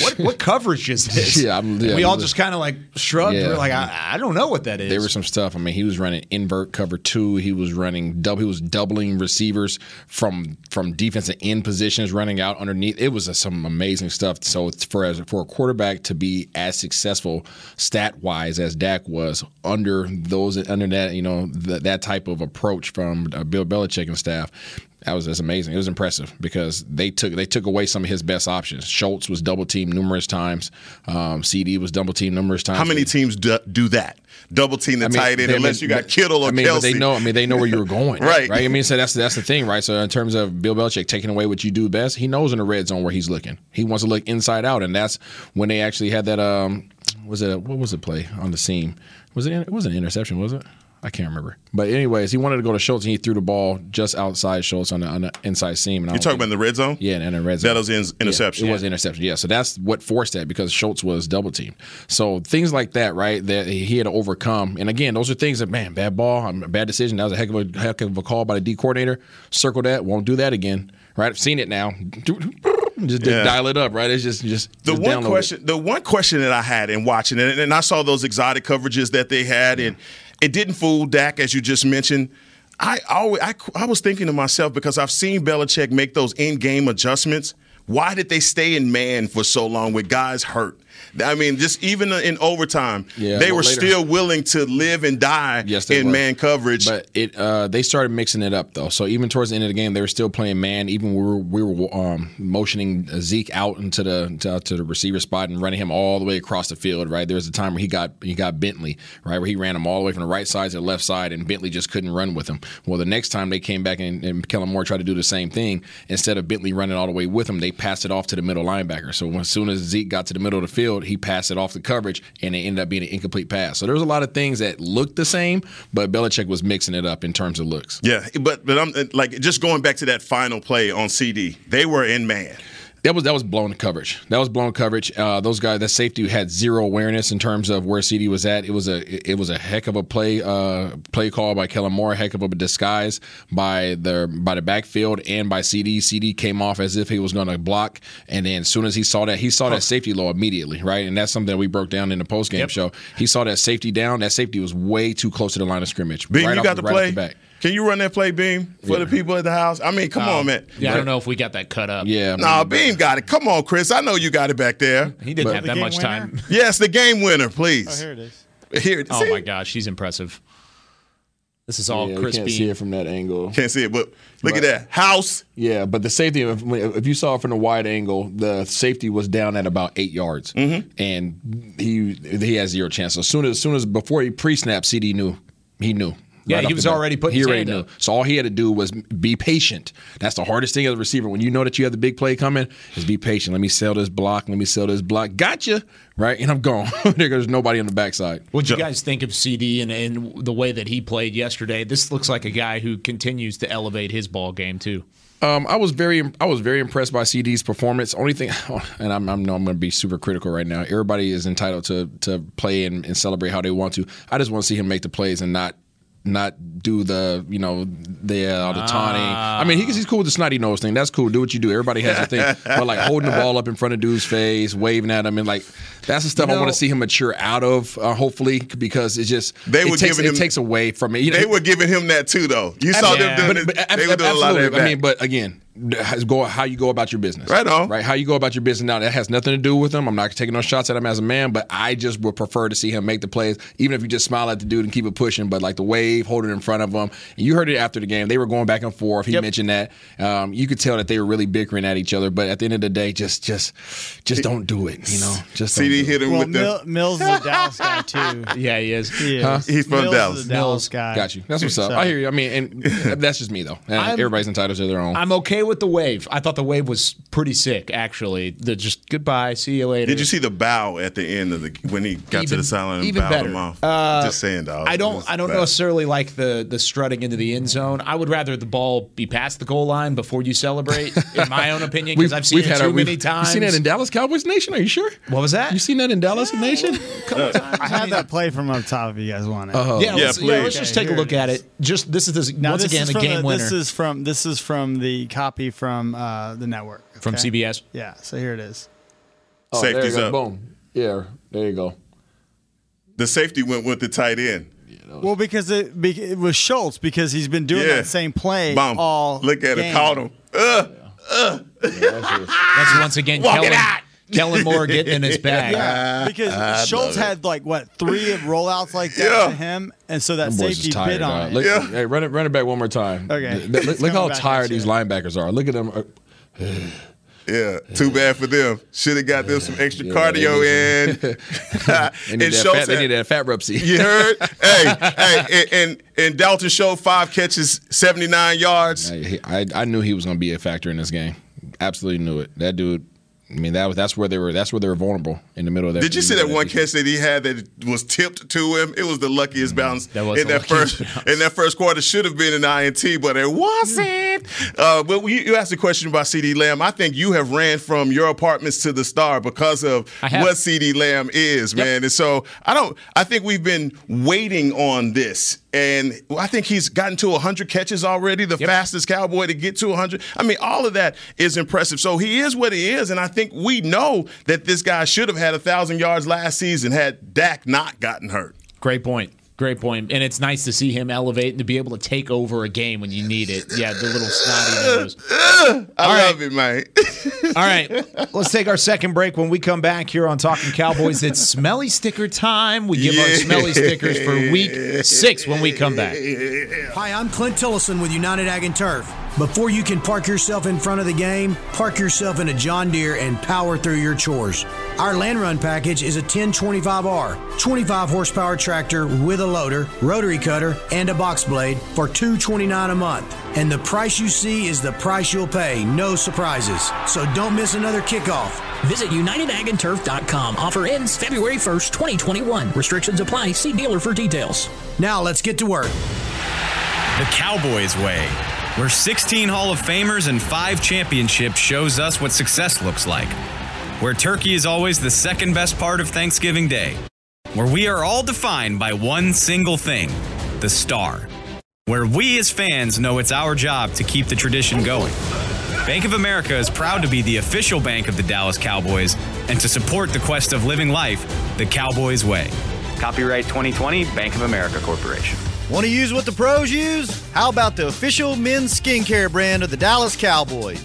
what <laughs> what coverage is this? yeah, yeah, we all just kind of like shrugged. Yeah. We're like, I, I, don't know what that is. There was some stuff. I mean, he was running invert cover two. He was running double. He was doubling receivers from from defensive end positions, running out underneath. It was a, some amazing stuff. So for as for a quarterback to be as successful stat wise as Dak was under those under that you know th- that type of approach from uh, Bill Belichick and staff that was just amazing. It was impressive because they took they took away some of his best options. Schultz was double teamed numerous times. Um, CeeDee was double teamed numerous times. How many teams do, do that? Double team the I mean, tight end unless you got Kittle or I mean, Kelce. they know. I mean, they know where you were going. <laughs> right. Right. I mean, so that's that's the thing, right? So in terms of Bill Belichick taking away what you do best, he knows in the red zone where he's looking. He wants to look inside out, and that's when they actually had that. Um, was it what was the play on the seam? Was it? It was an interception, was it? I can't remember. But anyways, he wanted to go to Schultz and he threw the ball just outside Schultz on the, on the inside seam. And You're talking about in the red zone? Yeah, in the red zone. That was in, interception. Yeah, it was interception. Yeah, so that's what forced that because Schultz was double teamed. So things like that, right? That he had to overcome. And again, those are things that man, bad ball, um, bad decision. That was a heck of a heck of a call by the D coordinator. Circle that. Won't do that again. Right? I've seen it now. <laughs> Just yeah. dial it up, right? It's just just the just one question. It. The one question that I had in watching it, and I saw those exotic coverages that they had, and it didn't fool Dak, as you just mentioned. I always I, I was thinking to myself because I've seen Belichick make those in-game adjustments. Why did they stay in man for so long with guys hurt? I mean, just even in overtime, yeah, they well, were later. still willing to live and die yes, in were. man coverage. But it uh, they started mixing it up though. So even towards the end of the game, they were still playing man. Even we were we were um, motioning Zeke out into the to, to, the receiver spot and running him all the way across the field. Right there was a time where he got he got Bentley right where he ran him all the way from the right side to the left side, and Bentley just couldn't run with him. Well, the next time they came back and, and Kellen Moore tried to do the same thing, instead of Bentley running all the way with him, they passed it off to the middle linebacker. So as soon as Zeke got to the middle of the field downfield, he passed it off the coverage, and it ended up being an incomplete pass. So there's a lot of things that looked the same, but Belichick was mixing it up in terms of looks. Yeah, but but I'm like just going back to that final play on CD. They were in man. That was that was blown coverage. That was blown coverage. Uh, those guys, that safety had zero awareness in terms of where CD was at. It was a it was a heck of a play uh, play call by Kellen Moore, heck of a disguise by the by the backfield and by CD. CD came off as if he was going to block, and then as soon as he saw that, he saw that safety low immediately, right? And that's something that we broke down in the post game show. He saw that safety down. That safety was way too close to the line of scrimmage. Beam, right you off got the, the right play. the back. Can you run that play, Beam, for the people at the house? I mean, come Oh, on, man. Yeah, I don't know if we got that cut up. Yeah, Nah, Beam got it. Come on, Chris. I know you got it back there. He didn't But- have that much winner? time. Yes, the game winner, please. Oh, here it is. Here, Oh see? my gosh, she's impressive. This is all Yeah, you Chris can't Beam. see it from that angle. Can't see it, but look Right. at that house. Yeah, but the safety, if, if you saw it from the wide angle, the safety was down at about eight yards, Mm-hmm. and he he has zero chance. So as soon as, as soon as before he pre-snapped, CD knew he knew. Yeah, he was already putting He his already knew. up. So all he had to do was be patient. That's the hardest thing as a receiver. When you know that you have the big play coming, is be patient. Let me sell this block. Let me sell this block. Gotcha. Right, and I'm gone. <laughs> There's nobody on the backside. What'd you guys think of CD and, and the way that he played yesterday? This looks like a guy who continues to elevate his ball game too. Um, I was very, I was very impressed by CD's performance. Only thing, <laughs> and I'm, I'm, no, I'm going to be super critical right now. Everybody is entitled to to play and, and celebrate how they want to. I just want to see him make the plays and not not do the you know the uh, the taunting. I mean, he, he's cool with the snotty nose thing. That's cool. Do what you do. Everybody has a thing. <laughs> but like holding the ball up in front of dude's face, waving at him, and like that's the stuff You I want to see him mature out of. Uh, hopefully, because it's just They it were takes, giving it him- takes away from it. You know, They were giving him that too, though. You saw them doing but, it. but ab- they were doing a lot of absolutely. that. I mean, but again, has go how you go about your business. Right on. Right. How you go about your business. Now that has nothing to do with him. I'm not taking no shots at him as a man, but I just would prefer to see him make the plays, even if you just smile at the dude and keep it pushing. But like the wave, hold it in front of him. And you heard it after the game. They were going back and forth. He mentioned that. Um, you could tell that they were really bickering at each other. But at the end of the day, just just just don't do it. You know. Just don't CD do hit him Well, with Mil- the. Mills is a Dallas guy too. <laughs> Yeah, he is. He is. Huh? He's from Mills Dallas. Is a Dallas guy. Got you. That's what's up. So- I hear you. I mean, and <laughs> that's just me though. I'm- everybody's entitled to their own. I'm okay with the wave. I thought the wave was pretty sick, actually. The just goodbye, see you later. Did you see the bow at the end of the when he got to the sideline and even bowed better. him off? Uh, Just saying, dog. I don't. I don't bad. necessarily like the the strutting into the end zone. I would rather the ball be past the goal line before you celebrate. in my own opinion, <laughs> because I've seen it too our- many we've- times. You seen that in Dallas Cowboys Nation? Are you sure? What was that? You seen that in Dallas Nation? <laughs> I have that play from up top if you guys want it. Uh-huh. yeah, let's, Yeah, yeah, let's just take a look at it. Just this is this, Now, once this again is the from game winner This is from this is from the copy from uh, the network from? CBS. Yeah, so here it is. Oh, there you Safety's go. up. Boom. Yeah, there you go. The safety went with the tight end. Well, because it, it was Schultz because he's been doing Yeah. that same play Bum. all. Look at game. it. Caught him. Uh, uh. That's once again Walk it Kellen, out. Kellen Moore getting in his <laughs> bag. Yeah, <laughs> because Schultz had like what three rollouts like that Yeah. to him, and so that Them safety bit on dog. it. Look, Yeah. Hey, run it, run it back one more time. Okay. <laughs> Look, look- how tired these linebackers are. Look at them. Uh, Yeah, too bad for them. Should have got them some extra Yeah, cardio they in. They need, and that Schultz fat, they had- need that fat rupsy. You heard? hey, hey, and, and and Dalton Schultz five catches, seventy nine yards. I, I, I knew he was going to be a factor in this game. Absolutely knew it. That dude. I mean, that was that's where they were. That's where they were vulnerable in the middle of that. Did you see that one catch that he had that was tipped to him? It was the luckiest bounce That was in that first bounce. in that first quarter. Should have been an INT, but it wasn't. Uh, but you, you asked a question about CeeDee Lamb. I think you have ran from your apartments to the star because of what CeeDee Lamb is, man. And so I don't. I think we've been waiting on this, and I think he's gotten to 100 catches already. The fastest Cowboy to get to 100. I mean, all of that is impressive. So he is what he is, and I think we know that this guy should have had a thousand yards last season had Dak not gotten hurt. Great point. Great point. And it's nice to see him elevate and to be able to take over a game when you need it. Yeah, the little snotty nose. <laughs> I All love it, man. All right, <laughs> let's take our second break. When we come back here on Talking Cowboys, it's smelly sticker time. We give our smelly stickers for week six when we come back. Hi, I'm Clint Tillison with United Ag and Turf. Before you can park yourself in front of the game, park yourself in a John Deere and power through your chores. Our Land Run package is a 1025R, 25 horsepower tractor with a loader, rotary cutter, and a box blade for 229 a month. And the price you see is the price you'll pay, no surprises. So don't miss another kickoff. Visit UnitedAgAndTurf.com. Offer ends February 1st, 2021. Restrictions apply. See dealer for details. Now let's get to work. The Cowboys way where 16 Hall of Famers and five championships shows us what success looks like. Where turkey is always the second best part of Thanksgiving Day. Where we are all defined by one single thing the star. Where we as fans know it's our job to keep the tradition going. Bank of America is proud to be the official bank of the Dallas Cowboys and to support the quest of living life the Cowboys way. Copyright 2020 Bank of America Corporation. Want to use what the pros use? How about the official men's skincare brand of the Dallas Cowboys?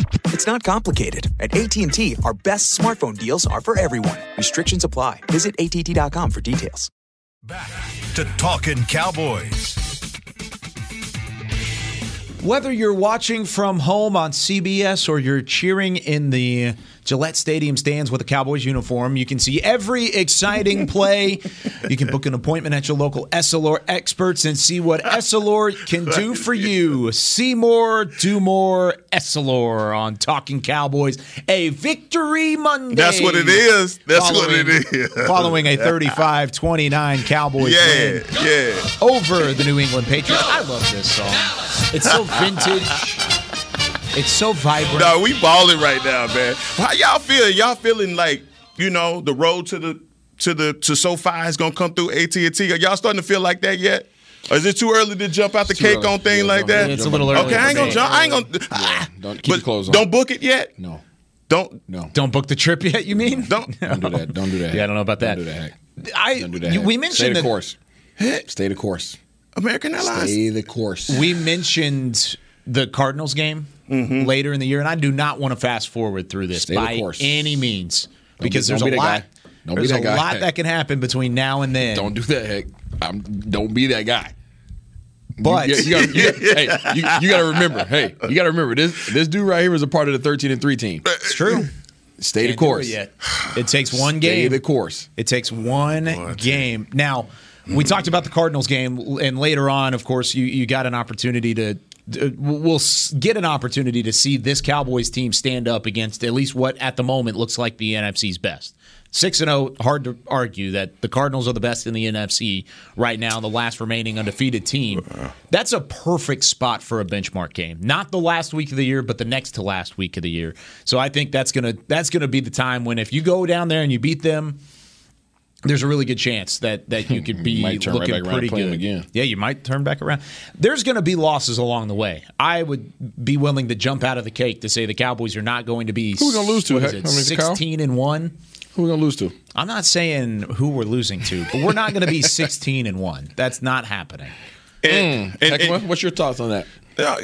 It's not complicated. At AT&T, our best smartphone deals are for everyone. Restrictions apply. Visit att.com for details. Back to Talking Cowboys. Whether you're watching from home on CBS or you're cheering in the Gillette Stadium stands with a Cowboys uniform, you can see every exciting play. You can book an appointment at your local Essilor experts and see what Essilor can do for you. See more, do more, Essilor on Talking Cowboys. A victory Monday. That's what it is. That's following, what it is. Following a 35 29 Cowboys Yeah, win yeah. over the New England Patriots. I love this song. It's so vintage. It's so vibrant. No, we balling right now, man. How y'all feeling? Y'all feeling like you know the road to the to the to SoFi is gonna come through AT and T? Are y'all starting to feel like that yet? Or is it too early to jump out the cake early. on thing Yeah, like that? it's a little early Okay, I ain't gonna jump. I ain't gonna. ah, Don't keep but your clothes on. Don't book it yet. No. Don't. No. Don't book the trip yet. You mean? Don't. <laughs> Don't do that. Don't do that. Yeah, I don't know about that. Don't do that. I Don't do that. you- heck. we Stay mentioned the that course. Stay the course. American Airlines. Stay the course. we mentioned the Cardinals game Mm-hmm. later in the year, and I do not want to fast forward through this Stay by course. any means Don't because be- there's don't a be that lot. guy. Don't be there's that a guy. lot that can happen between now and then. Don't do that. Heck. I'm, don't be that guy. But you, you gotta, you gotta- hey, you, you got to remember. Hey, you got to remember this. This dude right here was a part of the 13 and three team. it's true. Stay the Can't do course. It, it takes one Stay game. the course. It takes one game. Now, we talked about the Cardinals game, and later on, of course, you, you got an opportunity to. Uh, We'll get an opportunity to see this Cowboys team stand up against at least what at the moment looks like the NFC's best. Six and zero, hard to argue that the Cardinals are the best in the NFC right now, the last remaining undefeated team. That's a perfect spot for a benchmark game. Not the last week of the year, but the next to last week of the year. So I think that's gonna that's gonna be the time when if you go down there and you beat them, there's a really good chance that that you could <laughs> be Might turn right looking back around pretty and play 'em good again. Yeah, you might turn back around. There's going to be losses along the way. I would be willing to jump out of the cake to say the Cowboys are not going to be. Who we gonna lose to, what is it, I mean, Sixteen and one. Who we gonna lose to? I'm not saying who we're losing to, but we're not going to be <laughs> 16 and one. That's not happening. And, mm. and- Heck, and- what's your thoughts on that?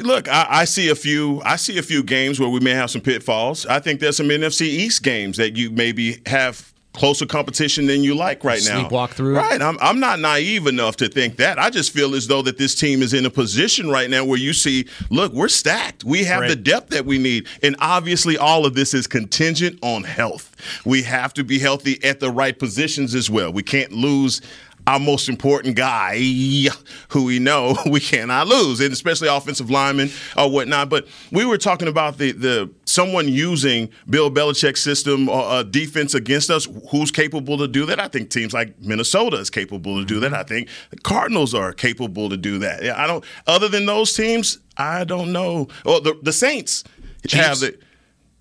Look, I, I see a few. I see a few games where we may have some pitfalls. I think there's some NFC East games that you maybe have closer competition than you like right now. Sleepwalk through? Right. I'm, I'm not naive enough to think that. I just feel as though that this team is in a position right now where you see, look, we're stacked. We have Right. the depth that we need, and obviously all of this is contingent on health. We have to be healthy at the right positions as well. We can't lose our most important guy, who we know <laughs> we cannot lose, and especially offensive linemen or whatnot. But we were talking about the the someone using Bill Belichick's system or uh, defense against us. Who's capable to do that? I think teams like Minnesota is capable to do that. I think the Cardinals are capable to do that. Yeah, I don't. Other than those teams, I don't know. Well, the the Saints have the.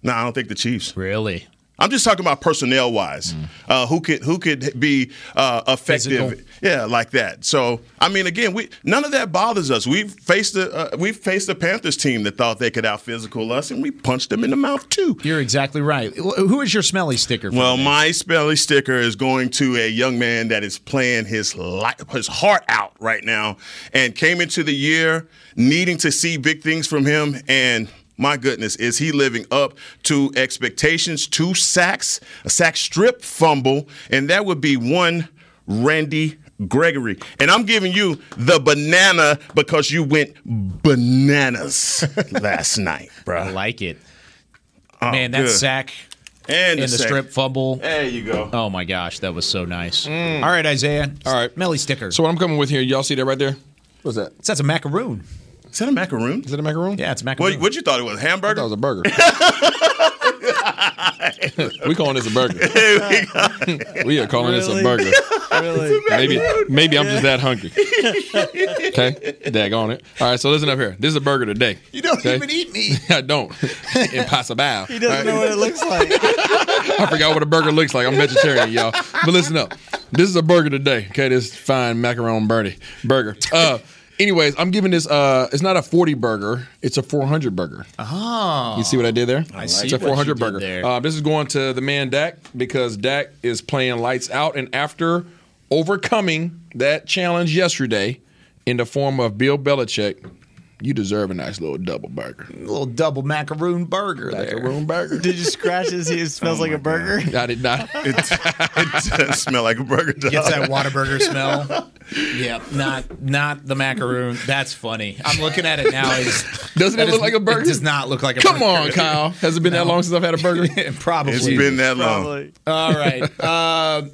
No, I don't think the Chiefs. Really? I'm just talking about personnel wise, uh, who could who could be uh, effective, Physical. yeah, like that. So I mean, again, we none of that bothers us. We've faced the uh, we've faced the Panthers team that thought they could out physical us, and we punched them in the mouth too. You're exactly right. Who is your smelly sticker? For Well, my smelly sticker is going to a young man that is playing his life, his heart out right now, and came into the year needing to see big things from him. And my goodness, is he living up to expectations? Two sacks, a sack strip fumble, and that would be one Randy Gregory. And I'm giving you the banana because you went bananas <laughs> last night, bro. I like it. Oh, Man, that good. sack and and the sack. strip fumble. There you go. Oh my gosh, that was so nice. Mm. All right, Isaiah. All right. Melly sticker. So what I'm coming with here, y'all see that right there? What's that? That's a macaroon. Is that a macaroon? Is that a macaroon? Yeah, it's a macaroon. What, what you thought it was? Hamburger? That was a burger. <laughs> we calling this a burger. <laughs> we are calling this a burger. Really? Maybe maybe I'm just that hungry. <laughs> Okay, dag on it. All right, so listen up here. This is a burger today. You don't okay? even eat meat. I don't. Impossible. He doesn't know what it looks like. I forgot what a burger looks like. I'm vegetarian, y'all. But listen up. This is a burger today. Okay, this fine macaron birdie burger. Uh, anyways, I'm giving this. Uh, it's not a 40 burger. It's a 400 burger. Oh. You see what I did there? I it's see a what you 400 did burger. there. Uh, this is going to the man Dak because Dak is playing lights out, and after overcoming that challenge yesterday in the form of Bill Belichick, you deserve a nice little double burger. A little double macaroon burger there. Macaroon burger. Did you scratch his? It smells like a burger. I did not. <laughs> It, it does smell like a burger. Dog. Gets that Whataburger <laughs> smell. yeah, not not the macaroon. That's funny. I'm looking at it now. It's, Doesn't it look is- like a burger? It does not look like a Come burger. Come on, Kyle. Has it been that long since I've had a burger? <laughs> Probably. It's been that long. Probably. All right. Um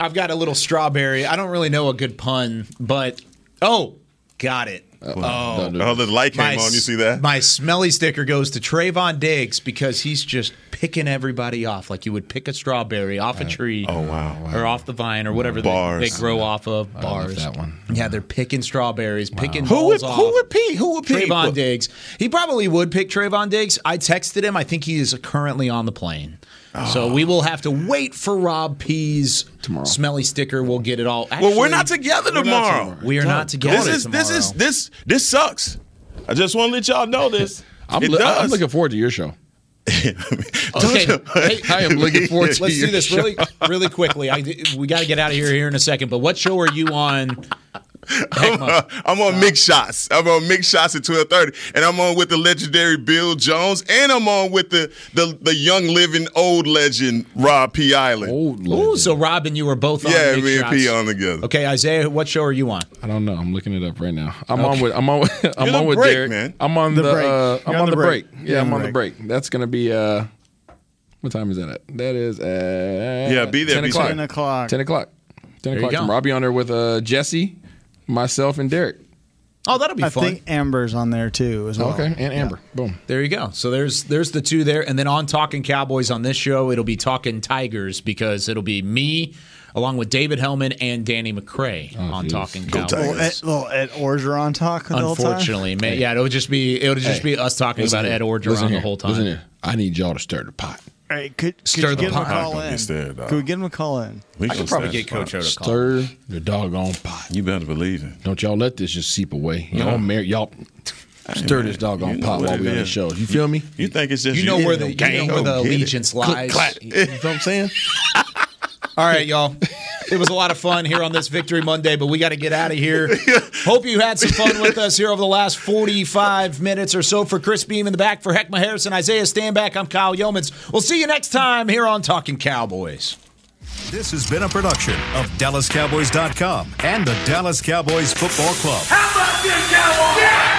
I've got a little strawberry. I don't really know a good pun, but oh, got it. Oh, Don't Oh, the light came My on. You see that? My smelly sticker goes to Trevon Diggs because he's just picking everybody off like you would pick a strawberry off a uh, tree. Oh, wow. Or off the vine or whatever they, Bars. they grow off of. I love Bars. that one. Yeah, they're picking strawberries, picking Who would, balls off. who would Pete? Who would Pete? Trevon put? Diggs. He probably would pick Trevon Diggs. I texted him. I think he is currently on the plane. So oh. we will have to wait for Rob P's Tomorrow. smelly sticker. We'll get it all. Well, we're not together not tomorrow. tomorrow. We are not together This is this is this this sucks. I just want to let y'all know this. <laughs> I'm, it li- does. I'm looking forward to your show. <laughs> Okay, hey, I am looking forward to Let's your do this show. really, really quickly. I, we got to get out of here here in a second. But what show are you on? <laughs> I'm, uh, I'm on Mick Shots. I'm on Mick Shots at 12:30, and I'm on with the legendary Bill Jones, and I'm on with the the, the young living old legend Rob P. Island. Old Ooh, so Rob and you were both on. yeah, Big me and Shots. P on together. Okay, Isaiah, what show are you on? I don't know. I'm looking it up right now. I'm on with I'm on with, <laughs> I'm You're on with break, Derek. man. I'm on the, The break. uh, I'm on, on the the break. break. Yeah, You're I'm on on the the break. That's gonna be uh what time is that at? That is at Yeah, be there, 10 be o'clock. Ten o'clock. 10 o'clock. 10 o'clock go. be on there with uh Jesse, myself, and Derek. Oh, that'll be I fun. I think Amber's on there too as well. okay, and Amber. Boom. There you go. So there's there's the two there, and then on Talking Cowboys on this show, it'll be Talking Tigers because it'll be me along with David Helman and Danny McCray oh, on geez. Talking Go Cowboys. Little Ed, little Ed Orgeron talk the whole time. Unfortunately, man, yeah, it'll just be it'll just Hey, be us talking about here. Ed Listen Orgeron the whole time. Listen here. I need y'all to stir the pot. Hey, could, could Stir you the get him a pot. call in? get stirred, dog. Could we get him a call in? We I could probably get Coach O to call. Stir the doggone pot. You better believe it. Don't y'all let this just seep away. Y'all, mar- y'all stir this doggone You know pot what while it we on the is. show. You feel me? You think it's just You know where the you know where the go get it. allegiance lies. Clap. You know what I'm saying? <laughs> All right, y'all. It was a lot of fun here on this Victory Monday, but we got to get out of here. <laughs> Hope you had some fun with us here over the last 45 minutes or so. For Chris Beam in the back, for Heckma Harrison, Isaiah Stanback, I'm Kyle Youmans. We'll see you next time here on Talking Cowboys. This has been a production of DallasCowboys.com and the Dallas Cowboys Football Club. How about this, Cowboys?